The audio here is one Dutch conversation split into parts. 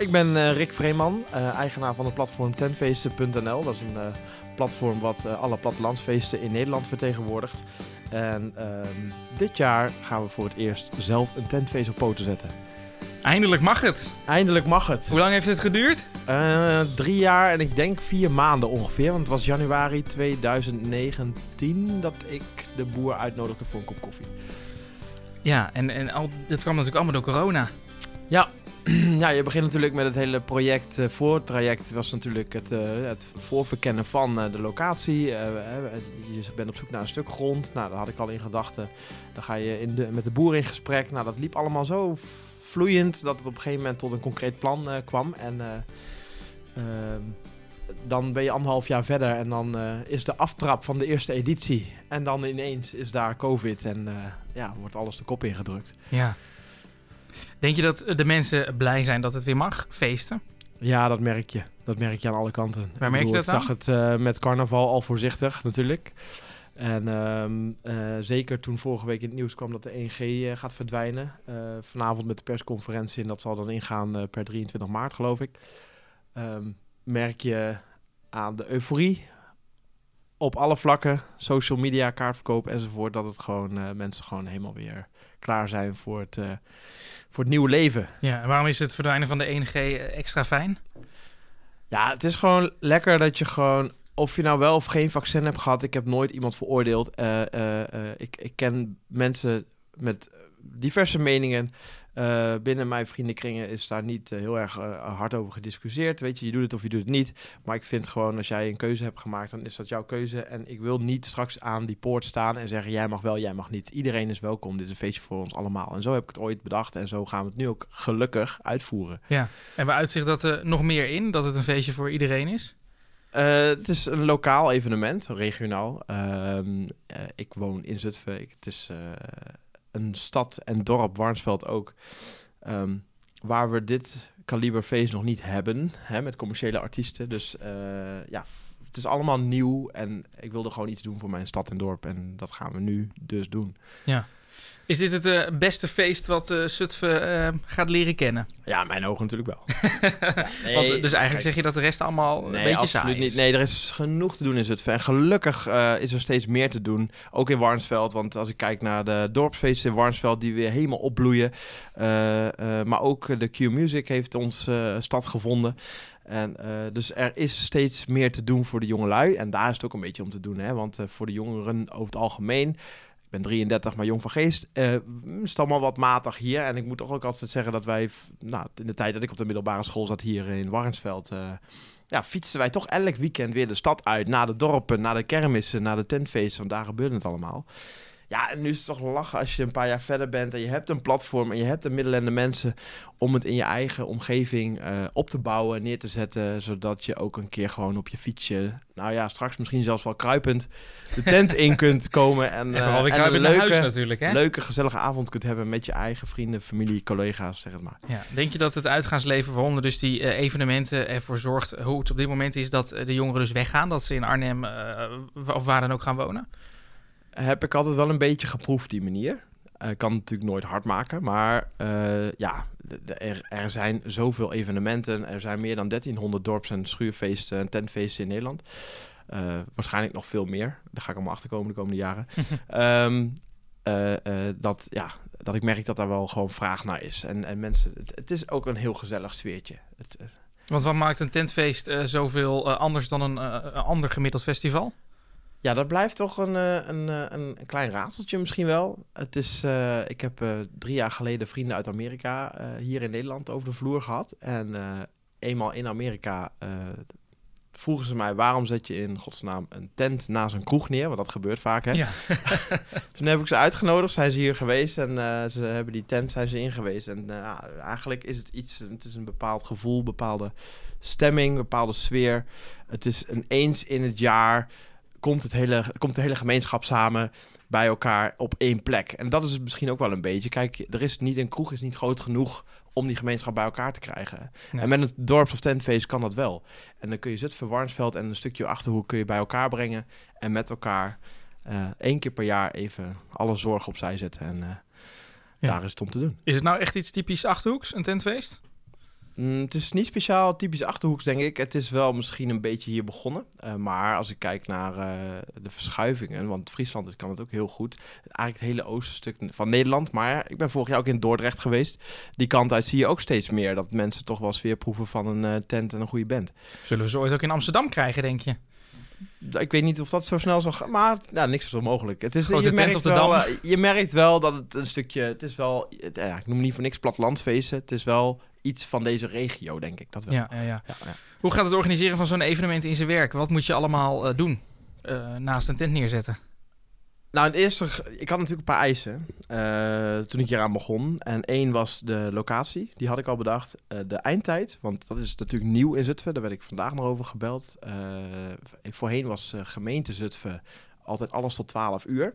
Ik ben eh, Rick Vreeman, eh, eigenaar van het platform tentfeesten.nl. Dat is een eh, platform wat alle plattelandsfeesten in Nederland vertegenwoordigt. En ehm, dit jaar gaan we voor het eerst zelf een tentfeest op poten zetten. Eindelijk mag het. Eindelijk mag het. Hoe lang heeft het geduurd? Drie jaar en ik denk vier maanden ongeveer. Want het was januari 2019 dat ik de boer uitnodigde voor een kop koffie. Ja, en, en al, dit kwam natuurlijk allemaal door corona. Ja. ja, je begint natuurlijk met het hele project. eh voortraject was natuurlijk het, eh, het voorverkennen van eh, de locatie. Je bent op zoek naar een stuk grond. Nou, dat had ik al in gedachten. Dan ga je in de, met de boer in gesprek. Nou, dat liep allemaal zo vloeiend dat het op een gegeven moment tot een concreet plan kwam. En eh, ehm, dan ben je anderhalf jaar verder en dan is de aftrap van de eerste editie. En dan ineens is daar COVID en ja, wordt alles de kop ingedrukt. Ja. Denk je dat de mensen blij zijn dat het weer mag, feesten? Ja, dat merk je. Dat merk je aan alle kanten. Waar merk je dat Ik zag het eh, met carnaval al voorzichtig natuurlijk. En ehm, eh, zeker toen vorige week in het nieuws kwam dat de 1G eh, gaat verdwijnen. Vanavond met de persconferentie en dat zal dan ingaan per 23 maart geloof ik. Ehm, merk je aan de euforie op alle vlakken, social media, kaartverkoop enzovoort, dat het gewoon eh, mensen gewoon helemaal weer klaar zijn voor het, eh, voor het nieuwe leven. Ja, en waarom is het verdwijnen van de 1G extra fijn? Ja, het is gewoon lekker dat je gewoon... Of je nou wel of geen vaccin hebt gehad, ik heb nooit iemand veroordeeld. Eh, eh, eh, ik, ik ken mensen met diverse meningen. Eh, binnen mijn vriendenkringen is daar niet eh, heel erg eh, hard over gediscussieerd. Weet je, je doet het of je doet het niet. Maar ik vind gewoon, als jij een keuze hebt gemaakt, dan is dat jouw keuze. En ik wil niet straks aan die poort staan en zeggen, jij mag wel, jij mag niet. Iedereen is welkom, dit is een feestje voor ons allemaal. En zo heb ik het ooit bedacht en zo gaan we het nu ook gelukkig uitvoeren. Ja. En we uitzicht dat er nog meer in, dat het een feestje voor iedereen is? Het is een lokaal evenement, regionaal. Ehm, eh, ik woon in Zutphen. Ik, het is een stad en dorp, Warnsveld ook, ehm, waar we dit kaliber feest nog niet hebben, hè, met commerciële artiesten. Dus eh, ja, het is allemaal nieuw en ik wilde gewoon iets doen voor mijn stad en dorp en dat gaan we nu dus doen. Is dit het eh, beste feest wat eh Zutphen eh, gaat leren kennen? Ja, in mijn ogen natuurlijk wel. Ja, Want, dus eigenlijk kijk, zeg je dat de rest allemaal een beetje absoluut saai is. niet. Nee, er is genoeg te doen in Zutphen. En gelukkig eh, is er steeds meer te doen. Ook in Warnsveld. Want als ik kijk naar de dorpsfeesten in Warnsveld... die weer helemaal opbloeien. Eh, eh, maar ook de Q-Music heeft ons eh, stad gevonden. En, eh, dus er is steeds meer te doen voor de jongelui. En daar is het ook een beetje om te doen. Hè? Want voor de jongeren over het algemeen... Ik ben 33, maar jong van geest. eh, is allemaal wat matig hier. En ik moet toch ook altijd zeggen dat wij... Nou, in de tijd dat ik op de middelbare school zat hier in Warnsveld... eh, ja, fietsen wij toch elk weekend weer de stad uit. Naar de dorpen, naar de kermissen, naar de tentfeesten. Want daar gebeurde het allemaal. Ja, en nu is het toch lachen als je een paar jaar verder bent... en je hebt een platform en je hebt de middelen en de mensen... om het in je eigen omgeving eh, op te bouwen, neer te zetten... zodat je ook een keer gewoon op je fietsje... nou ja, straks misschien zelfs wel kruipend... de tent in kunt komen en, eh, en een leuke, hè? leuke, gezellige avond kunt hebben... met je eigen vrienden, familie, collega's, zeg het maar. Ja. Denk je dat het uitgaansleven, waaronder dus die eh, evenementen, ervoor zorgt hoe het op dit moment is dat de jongeren dus weggaan, dat ze in Arnhem of waar dan ook gaan wonen? Heb ik altijd wel een beetje geproefd, die manier. Eh, Ik kan het natuurlijk nooit hard maken, maar eh, ja, er, er zijn zoveel evenementen. Er zijn meer dan 1300 dorps- en schuurfeesten en tentfeesten in Nederland. Eh, waarschijnlijk nog veel meer. Daar ga ik allemaal achterkomen de komende jaren. Ehm, eh, eh, dat, ja, dat ik merk dat daar wel gewoon vraag naar is. En, en mensen, het, het is ook een heel gezellig sfeertje. Het, eh, Want wat maakt een tentfeest eh, zoveel eh, anders dan een, eh, een ander gemiddeld festival? Ja, dat blijft toch een, eh, een, eh, een, een klein raadseltje misschien wel. Het is, eh, ik heb drie jaar geleden vrienden uit Amerika hier in Nederland over de vloer gehad. En eenmaal in Amerika vroegen ze mij... waarom zet je in godsnaam een tent naast een kroeg neer? Want dat gebeurt vaak, hè? Ja. Toen heb ik ze uitgenodigd, zijn ze hier geweest en ze hebben die tent zijn ze in geweest. En ja, eigenlijk is het iets, het is een bepaald gevoel, bepaalde stemming, bepaalde sfeer. Het is een eens in het jaar komt, het hele, komt de hele gemeenschap samen bij elkaar op één plek. En dat is het misschien ook wel een beetje. Kijk, er is niet een kroeg is niet groot genoeg om die gemeenschap bij elkaar te krijgen. Nee. En met een dorps- of tentfeest kan dat wel. En dan kun je Zutphen, Warnsveld en een stukje Achterhoek kun je bij elkaar brengen en met elkaar eh, één keer per jaar even alle zorg opzij zetten. En eh, Ja. daar is het om te doen. Is het nou echt iets typisch Achterhoeks, een tentfeest? Mm, het is niet speciaal typisch Achterhoeks, denk ik. Het is wel misschien een beetje hier begonnen. Uh, maar als ik kijk naar uh, de verschuivingen, want Friesland kan het ook heel goed. Eigenlijk het hele oostenstuk van Nederland. Maar ik ben vorig jaar ook in Dordrecht geweest. Die kant uit zie je ook steeds meer. Dat mensen toch wel weer proeven van een uh, tent en een goede band. Zullen we ze ooit ook in Amsterdam krijgen, denk je? Ik weet niet of dat zo snel zal gaan, maar ja, niks is onmogelijk. Het is, je, merkt wel, je merkt wel dat het een stukje, het is wel, het, ja, ik noem niet voor niks plattelandsfeesten. Het is wel iets van deze regio, denk ik. Dat wel. Ja, ja, ja. ja, Hoe gaat het organiseren van zo'n evenement in zijn werk? Wat moet je allemaal uh, doen uh, naast een tent neerzetten? Nou, het eerste, ik had natuurlijk een paar eisen uh, toen ik hier aan begon. En één was de locatie, die had ik al bedacht. de eindtijd, want dat is natuurlijk nieuw in Zutphen. Daar werd ik vandaag nog over gebeld. voorheen was gemeente Zutphen altijd alles tot 12 uur.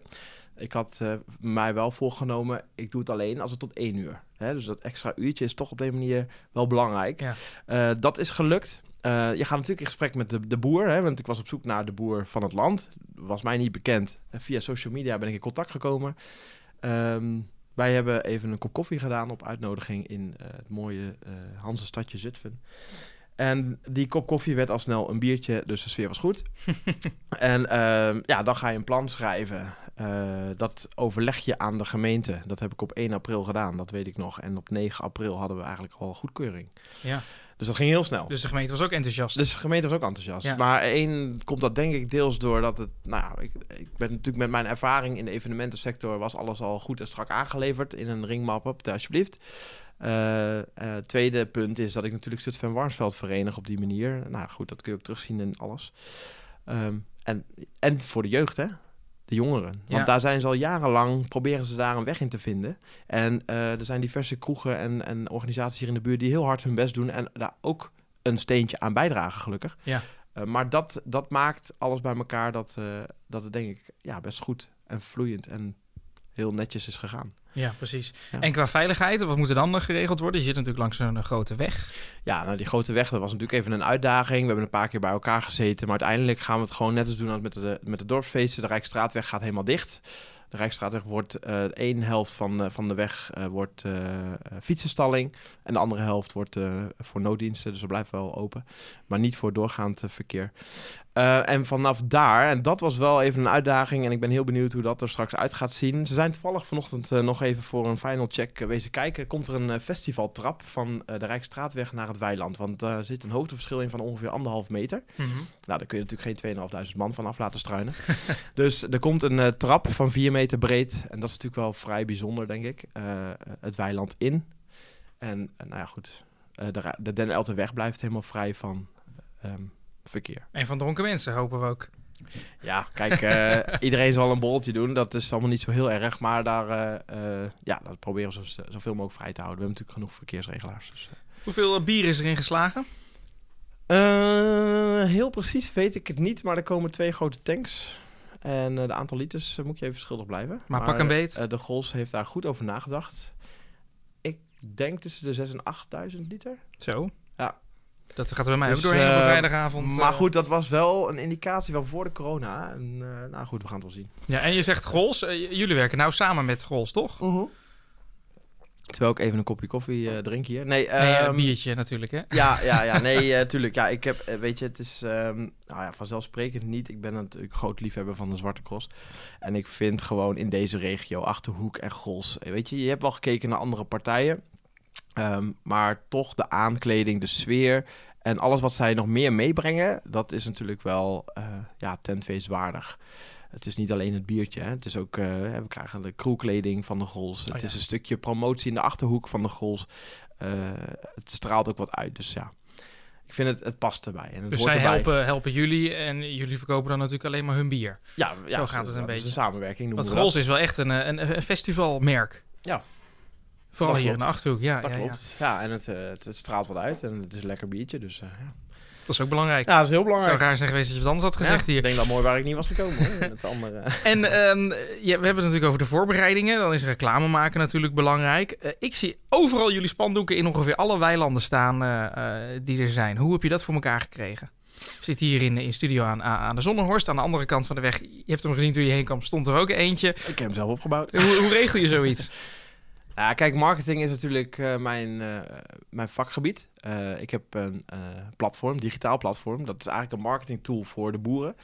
Ik had uh, mij wel voorgenomen, ik doe het alleen als het tot één uur. Hè? Dus dat extra uurtje is toch op deze manier wel belangrijk. Ja. Uh, dat is gelukt. Uh, je gaat natuurlijk in gesprek met de, de boer, hè, want ik was op zoek naar de boer van het land. Was mij niet bekend. En via social media ben ik in contact gekomen. Um, wij hebben even een kop koffie gedaan op uitnodiging in het mooie Hanse stadje Zutphen. En die kop koffie werd al snel een biertje, dus de sfeer was goed. en uh, ja, dan ga je een plan schrijven. Uh, dat overleg je aan de gemeente. Dat heb ik op 1 april gedaan, dat weet ik nog. En op 9 april hadden we eigenlijk al goedkeuring. Ja. Dus dat ging heel snel. Dus de gemeente was ook enthousiast. Dus de gemeente was ook enthousiast. Ja. Maar één komt dat denk ik deels door dat het... Nou, ik, ik ben natuurlijk met mijn ervaring in de evenementensector... was alles al goed en strak aangeleverd in een ringmap-up, alsjeblieft. Uh, uh, tweede punt is dat ik natuurlijk Zutphen en Warnsveld verenig op die manier. Nou goed, dat kun je ook terugzien in alles. Um, en, en voor de jeugd, hè? De jongeren. Want ja. daar zijn ze al jarenlang, proberen ze daar een weg in te vinden. En uh, er zijn diverse kroegen en, en organisaties hier in de buurt die heel hard hun best doen. En daar ook een steentje aan bijdragen, gelukkig. Ja. maar dat, dat maakt alles bij elkaar dat, dat het denk ik ja, best goed en vloeiend en heel netjes is gegaan. Ja, precies. En qua veiligheid, wat moet er dan geregeld worden? Je zit natuurlijk langs een grote weg. Ja, nou die grote weg, dat was natuurlijk even een uitdaging. We hebben een paar keer bij elkaar gezeten. Maar uiteindelijk gaan we het gewoon net als doen als met de, met de dorpsfeesten. De Rijkstraatweg gaat helemaal dicht. De Rijkstraatweg wordt uh, één helft van, uh, van de weg uh, wordt fietsenstalling. En de andere helft wordt voor nooddiensten. Dus dat blijft wel open. Maar niet voor doorgaand verkeer. Uh, en vanaf daar, en dat was wel even een uitdaging. En ik ben heel benieuwd hoe dat er straks uit gaat zien. Ze zijn toevallig vanochtend uh, nog even voor een final check uh, wezen kijken. Komt er een festivaltrap van de Rijksstraatweg naar het weiland. Want daar zit een hoogteverschil in van ongeveer anderhalf meter. Mm -hmm. Nou, daar kun je natuurlijk geen 2.500 man van af laten struinen. dus er komt een trap van 4 meter breed. En dat is natuurlijk wel vrij bijzonder, denk ik. het weiland in. En nou ja, goed. de, de Den Eltenweg blijft helemaal vrij van... Um, verkeer. En van dronken mensen hopen we ook. Ja, kijk, uh, iedereen zal een bolletje doen. Dat is allemaal niet zo heel erg. Maar daar, uh, uh, ja, dat proberen we zo, zoveel mogelijk vrij te houden. We hebben natuurlijk genoeg verkeersregelaars. Dus, Hoeveel bier is erin geslagen? heel precies weet ik het niet. Maar er komen twee grote tanks. En de aantal liters moet je even schuldig blijven. Maar, maar pak een beet. de Gols heeft daar goed over nagedacht. Ik denk tussen de 6 en 8.000 liter. Zo. Ja, dat gaat er bij mij dus, ook doorheen op een vrijdagavond. Maar goed, dat was wel een indicatie van voor de corona. En uh, nou goed, we gaan het wel zien. Ja, en je zegt Grols. Uh, jullie werken nou samen met Grols, toch? Uh -huh. Terwijl ik even een kopje koffie uh, drink hier. Nee, nee um, een biertje natuurlijk, hè? Ja, ja, ja. Nee, tuurlijk. Ja, ik heb, weet je, het is um, nou ja, vanzelfsprekend niet. Ik ben natuurlijk groot liefhebber van de Zwarte Cross. En ik vind gewoon in deze regio, Achterhoek en Grols... Weet je, je hebt wel gekeken naar andere partijen. Um, maar toch de aankleding, de sfeer en alles wat zij nog meer meebrengen, dat is natuurlijk wel uh, ja, tenfeestwaardig. Het is niet alleen het biertje. Hè. Het is ook, uh, we krijgen de crewkleding van de Grols. Oh, het is een stukje promotie in de achterhoek van de Grols. Uh, het straalt ook wat uit. Dus ja, ik vind het, het past erbij. En het dus zij helpen, helpen jullie en jullie verkopen dan natuurlijk alleen maar hun bier. Ja, ja zo gaat het een beetje. een samenwerking. Want Grols is wel echt een, een, een festivalmerk. Ja, Vooral hier in de Achterhoek, ja. Dat ja, klopt. Ja, ja en het, uh, het, het, straalt wat uit en het is een lekker biertje, dus uh, ja. Dat is ook belangrijk. Ja, dat is heel belangrijk. Het zou raar zijn geweest als je wat anders had gezegd hier. Ik denk dat mooi waar ik niet was gekomen. Hoor, het andere. en um, ja, we hebben het natuurlijk over de voorbereidingen. Dan is reclame maken natuurlijk belangrijk. Uh, ik zie overal jullie spandoeken in ongeveer alle weilanden staan die er zijn. Hoe heb je dat voor elkaar gekregen? Zitten hier in, in studio aan, aan de Zonnehorst. Aan de andere kant van de weg, je hebt hem gezien toen je heen kwam, stond er ook eentje. Ik heb hem zelf opgebouwd. Hoe, hoe regel je zoiets? Ja, kijk, marketing is natuurlijk eh, mijn, eh, mijn vakgebied. Eh, ik heb een platform, digitaal platform. Dat is eigenlijk een marketing tool voor de boeren.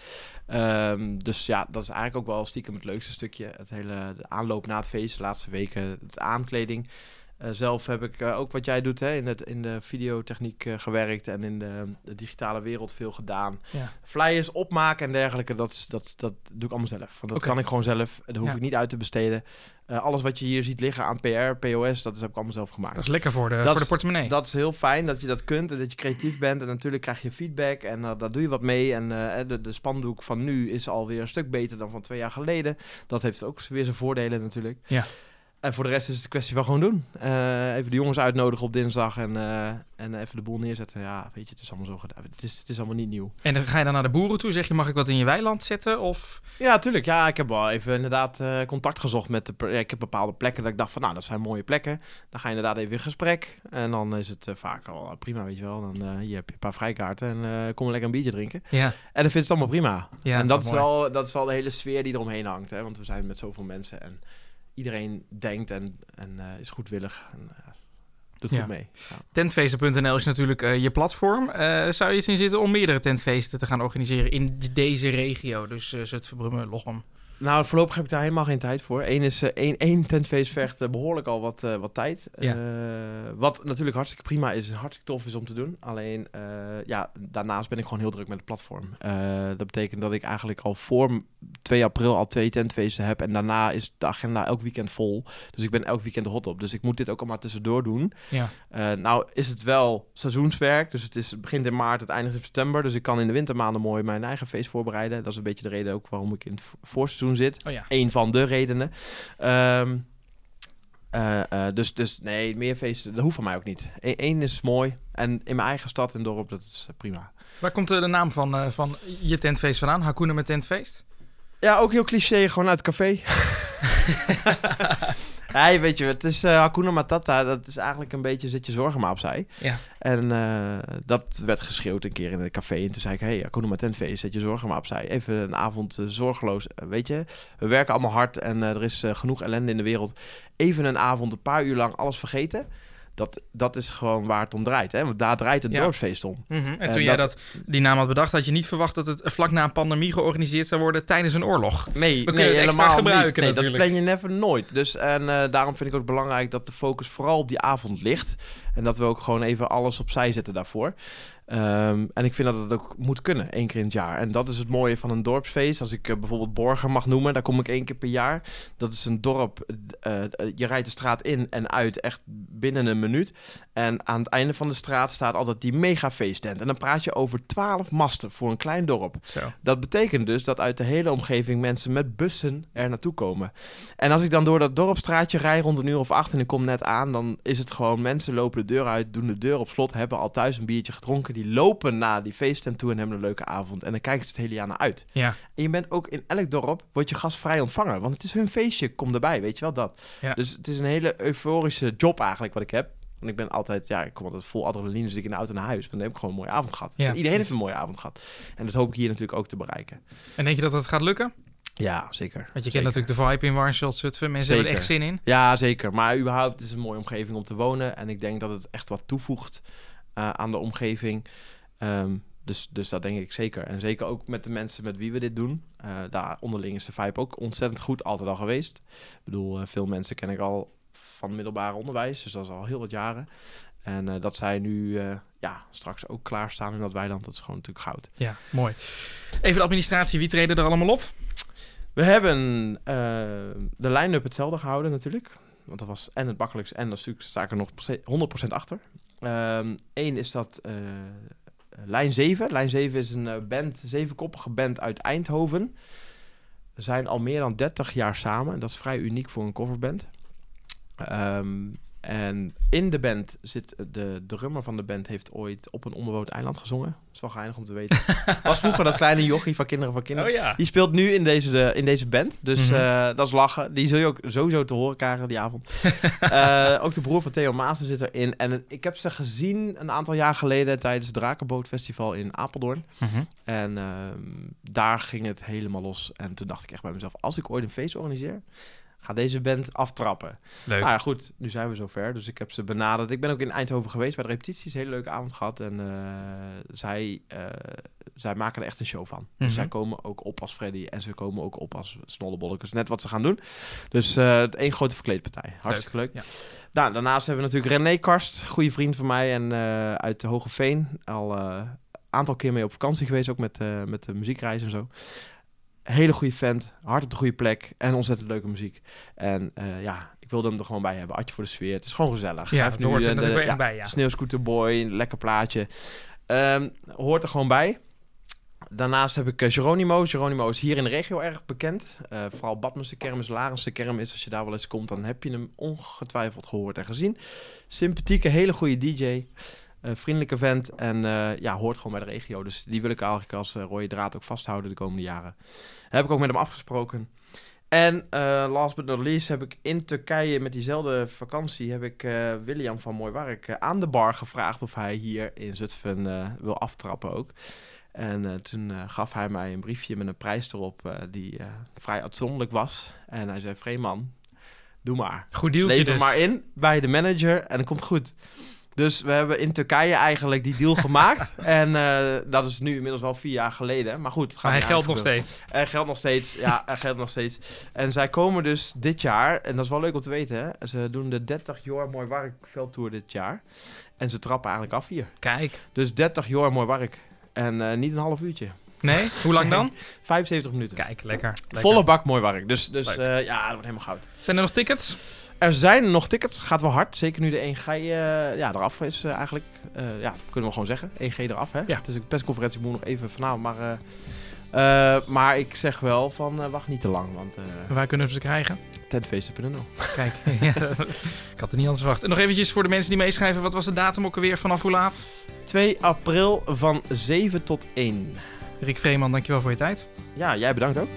Ehm, dus ja, dat is eigenlijk ook wel stiekem het leukste stukje. Het hele de aanloop na het feest, de laatste weken, het aankleding. Eh, zelf heb ik eh, ook wat jij doet hè, in, het, in de videotechniek eh, gewerkt en in de, de digitale wereld veel gedaan. Ja. Flyers opmaken en dergelijke, dat, is- dat, dat doe ik allemaal zelf. Want dat kan ik gewoon zelf. Daar hoef Ja. ik niet uit te besteden. Alles wat je hier ziet liggen aan PR, POS, dat is, heb ik allemaal zelf gemaakt. Dat is lekker voor de, Dat voor de is- portemonnee. Dat is heel fijn dat je dat kunt en dat je creatief bent. En natuurlijk krijg je feedback en daar doe je wat mee. En de, de spandoek van nu is alweer een stuk beter dan van twee jaar geleden. Dat heeft ook weer zijn voordelen natuurlijk. Ja. En voor de rest is het een kwestie van gewoon doen. Uh, even de jongens uitnodigen op dinsdag en, uh, en even de boel neerzetten. Ja, weet je, het is allemaal zo gedaan. Het is, het is allemaal niet nieuw. En dan ga je dan naar de boeren toe? Zeg je, mag ik wat in je weiland zetten? Of... Ja, tuurlijk. Ja, ik heb wel even inderdaad uh, contact gezocht met de... Ja, ik heb bepaalde plekken dat ik dacht van, nou, dat zijn mooie plekken. Dan ga je inderdaad even in gesprek. En dan is het vaak al prima, weet je wel. Dan hier heb je een paar vrijkaarten en kom lekker een biertje drinken. Ja. En dan vindt het allemaal prima. Ja, en dat is, mooi. wel, dat is wel de hele sfeer die eromheen hangt. Hè? Want we zijn met zoveel mensen en iedereen denkt en, en uh, is goedwillig. En, uh, doet Ja. goed mee. Ja. Tentfeesten.nl is natuurlijk uh, je platform. Uh, zou je iets in zitten om meerdere tentfeesten te gaan organiseren in deze regio? Dus uh, Zutphen, Brummen, Lochem. Nou, voorlopig heb ik daar helemaal geen tijd voor. Eén is uh, één, één tentfeest vergt uh, behoorlijk al wat, uh, wat tijd. Ja. wat natuurlijk hartstikke prima is, hartstikke tof is om te doen. Alleen, ja, daarnaast ben ik gewoon heel druk met het platform. dat betekent dat ik eigenlijk al voor 2 april al twee tentfeesten heb. En daarna is de agenda elk weekend vol. Dus ik ben elk weekend hot op. Dus ik moet dit ook allemaal tussendoor doen. Ja. nou is het wel seizoenswerk. Dus het, is, het begint in maart, het eindigt in september. Dus ik kan in de wintermaanden mooi mijn eigen feest voorbereiden. Dat is een beetje de reden ook waarom ik in het voorseizoen zit. Oh ja. Van de redenen. Um, uh, uh, dus, dus nee, meer feesten, dat hoeft van mij ook niet. Eén is mooi. En in mijn eigen stad en dorp, dat is uh, prima. Waar komt de naam van, van je tentfeest vandaan? Hakuna met tentfeest? Ja, ook heel cliché, gewoon uit het café. hey, weet je, het is uh, Hakuna Matata. Dat is eigenlijk een beetje zet je zorgen maar opzij. Ja. En uh, dat werd geschreeuwd een keer in het café. En toen zei ik, hey, Hakuna Matentfeest, zet je zorgen maar opzij. Even een avond uh, zorgeloos. weet je, we werken allemaal hard en er is genoeg ellende in de wereld. Even een avond, een paar uur lang alles vergeten. Dat, dat is gewoon waar het om draait. Hè? Want daar draait het Ja. dorpsfeest om. Mm -hmm. En toen jij dat, die naam had bedacht, had je niet verwacht dat het vlak na een pandemie georganiseerd zou worden tijdens een oorlog. Nee, We nee het helemaal gebruiken. Nee, dat plan je never nooit. Dus en uh, daarom vind ik ook belangrijk dat de focus vooral op die avond ligt. En dat we ook gewoon even alles opzij zetten daarvoor. Um, en ik vind dat het ook moet kunnen, één keer in het jaar. En dat is het mooie van een dorpsfeest. Als ik uh, bijvoorbeeld Borgen mag noemen, daar kom ik één keer per jaar. Dat is een dorp, uh, je rijdt de straat in en uit echt binnen een minuut. En aan het einde van de straat staat altijd die mega feesttent. En dan praat je over twaalf masten voor een klein dorp. Zo. Dat betekent dus dat uit de hele omgeving mensen met bussen er naartoe komen. En als ik dan door dat dorpstraatje rij rond een uur of acht en ik kom net aan, dan is het gewoon mensen lopen de deur uit, doen de deur op slot, hebben al thuis een biertje gedronken, die lopen naar die feesttent toe en hebben een leuke avond. En dan kijken ze het hele jaar naar uit. Ja. En je bent ook in elk dorp, word je gastvrij ontvangen, want het is hun feestje, kom erbij, weet je wel dat. Ja. Dus het is een hele euforische job eigenlijk wat ik heb. Want ik ben altijd, ja, ik kom altijd vol adrenaline, dus ik in de auto naar huis. Dan heb ik gewoon een mooie avond gehad. Ja, iedereen heeft een mooie avond gehad. En dat hoop ik hier natuurlijk ook te bereiken. En denk je dat dat gaat lukken? Ja, zeker. Want je Zeker. kent natuurlijk de vibe in Warnsveld, Zutphen. Mensen Zeker. hebben er echt zin in. Ja, zeker. Maar überhaupt is het een mooie omgeving om te wonen. En ik denk dat het echt wat toevoegt uh, aan de omgeving. Um, dus, dus dat denk ik zeker. En zeker ook met de mensen met wie we dit doen. Uh, daar onderling is de vibe ook ontzettend goed, altijd al geweest. Ik bedoel, uh, veel mensen ken ik al van middelbaar onderwijs. Dus dat is al heel wat jaren. En uh, dat zij nu ja, straks ook klaarstaan in dat weiland, dat is gewoon natuurlijk goud. Ja, mooi. Even de administratie, wie treden er allemaal op? We hebben uh, de line-up hetzelfde gehouden natuurlijk. Want dat was en het makkelijkst en stuk sta ik er nog 100% achter. Eén um, is dat lijn 7. Lijn 7 is een band, zevenkoppige band uit Eindhoven. We zijn al meer dan 30 jaar samen. En dat is vrij uniek voor een coverband. Um, en in de band zit de drummer van de band heeft ooit op een onbewoond eiland gezongen. Dat is wel geinig om te weten. Was vroeger dat kleine jochie van Kinderen van Kinderen. Oh ja. Die speelt nu in deze, de, in deze band. Dus Mhm. mm -hmm. uh, dat is lachen. Die zul je ook sowieso te horen krijgen die avond. uh, ook de broer van Theo Maassen zit erin. En het, ik heb ze gezien een aantal jaar geleden tijdens het Drakenbootfestival in Apeldoorn. Mm -hmm. En uh, daar ging het helemaal los. En toen dacht ik echt bij mezelf, als ik ooit een feest organiseer ga deze band aftrappen. Leuk. Ja, goed, nu zijn we zover. Dus ik heb ze benaderd. Ik ben ook in Eindhoven geweest bij de repetities. Hele leuke avond gehad. En eh, zij, eh, zij maken er echt een show van. Dus Mhm. zij komen ook op als Freddy. En ze komen ook op als Snollebollekes. Net wat ze gaan doen. Dus eh het één grote verkleedpartij. Hartstikke leuk. ja. Nou, daarnaast hebben we natuurlijk René Karst. Goede vriend van mij. En uit de Hogeveen. Al een aantal keer mee op vakantie geweest. Ook met, met de muziekreis en zo. Hele goede vent. Hard op de goede plek. En ontzettend leuke muziek. En eh, ja, ik wilde hem er gewoon bij hebben. Atje voor de sfeer. Het is gewoon gezellig. Ja, het hoort er eh, natuurlijk echt bij, ja. Sneeuwscooterboy, lekker plaatje. Ehm, hoort er gewoon bij. Daarnaast heb ik eh, Geronimo. Geronimo is hier in de regio erg bekend. Eh, vooral Badmense Kermis, Larense Kermis. Als je daar wel eens komt, dan heb je hem ongetwijfeld gehoord en gezien. Sympathieke, hele goede DJ. Eh, vriendelijke vent. En eh, ja, hoort gewoon bij de regio. Dus die wil ik eigenlijk als eh, rode draad ook vasthouden de komende jaren. Heb ik ook met hem afgesproken. En last but not least heb ik in Turkije met diezelfde vakantie... heb ik William van Mooi Werk eh, aan de bar gevraagd... of hij hier in Zutphen wil aftrappen ook. En toen gaf hij mij een briefje met een prijs erop... die vrij uitzonderlijk was. En hij zei, Vreeman, doe maar. Goed Lever dus. maar in bij de manager en het komt goed. Dus we hebben in Turkije eigenlijk die deal gemaakt. En eh, dat is nu inmiddels wel vier jaar geleden. Maar goed, het gaat hij geldt nog steeds. Er geldt nog steeds. Ja, er geldt nog steeds. En zij komen dus dit jaar, en dat is wel leuk om te weten, hè, ze doen de 30 jaar Mooi Werk veldtour dit jaar. En ze trappen eigenlijk af hier. Kijk. Dus 30 jaar Mooi Werk. En eh, niet een half uurtje. Nee? Hoe lang dan? 75 minuten. Kijk, lekker. lekker. Volle bak Mooi Werk. Dus, dus eh, ja, dat wordt helemaal goud. Zijn er nog tickets? Er zijn nog tickets, gaat wel hard. Zeker nu de 1G eh, ja, eraf is eh, eigenlijk. Eh, ja, kunnen we gewoon zeggen. 1G eraf, hè? Ja. Het is een persconferentie, moet nog even vanavond. Maar, maar ik zeg wel van, wacht niet te lang. Want Waar kunnen we ze krijgen? tentfeesten.nl. Kijk, ja, ik had er niet anders verwacht. En nog eventjes voor de mensen die meeschrijven. Wat was de datum ook alweer? Vanaf hoe laat? 2 april van 7 tot 1. Rick Vreeman, dankjewel voor je tijd. Ja, jij bedankt ook.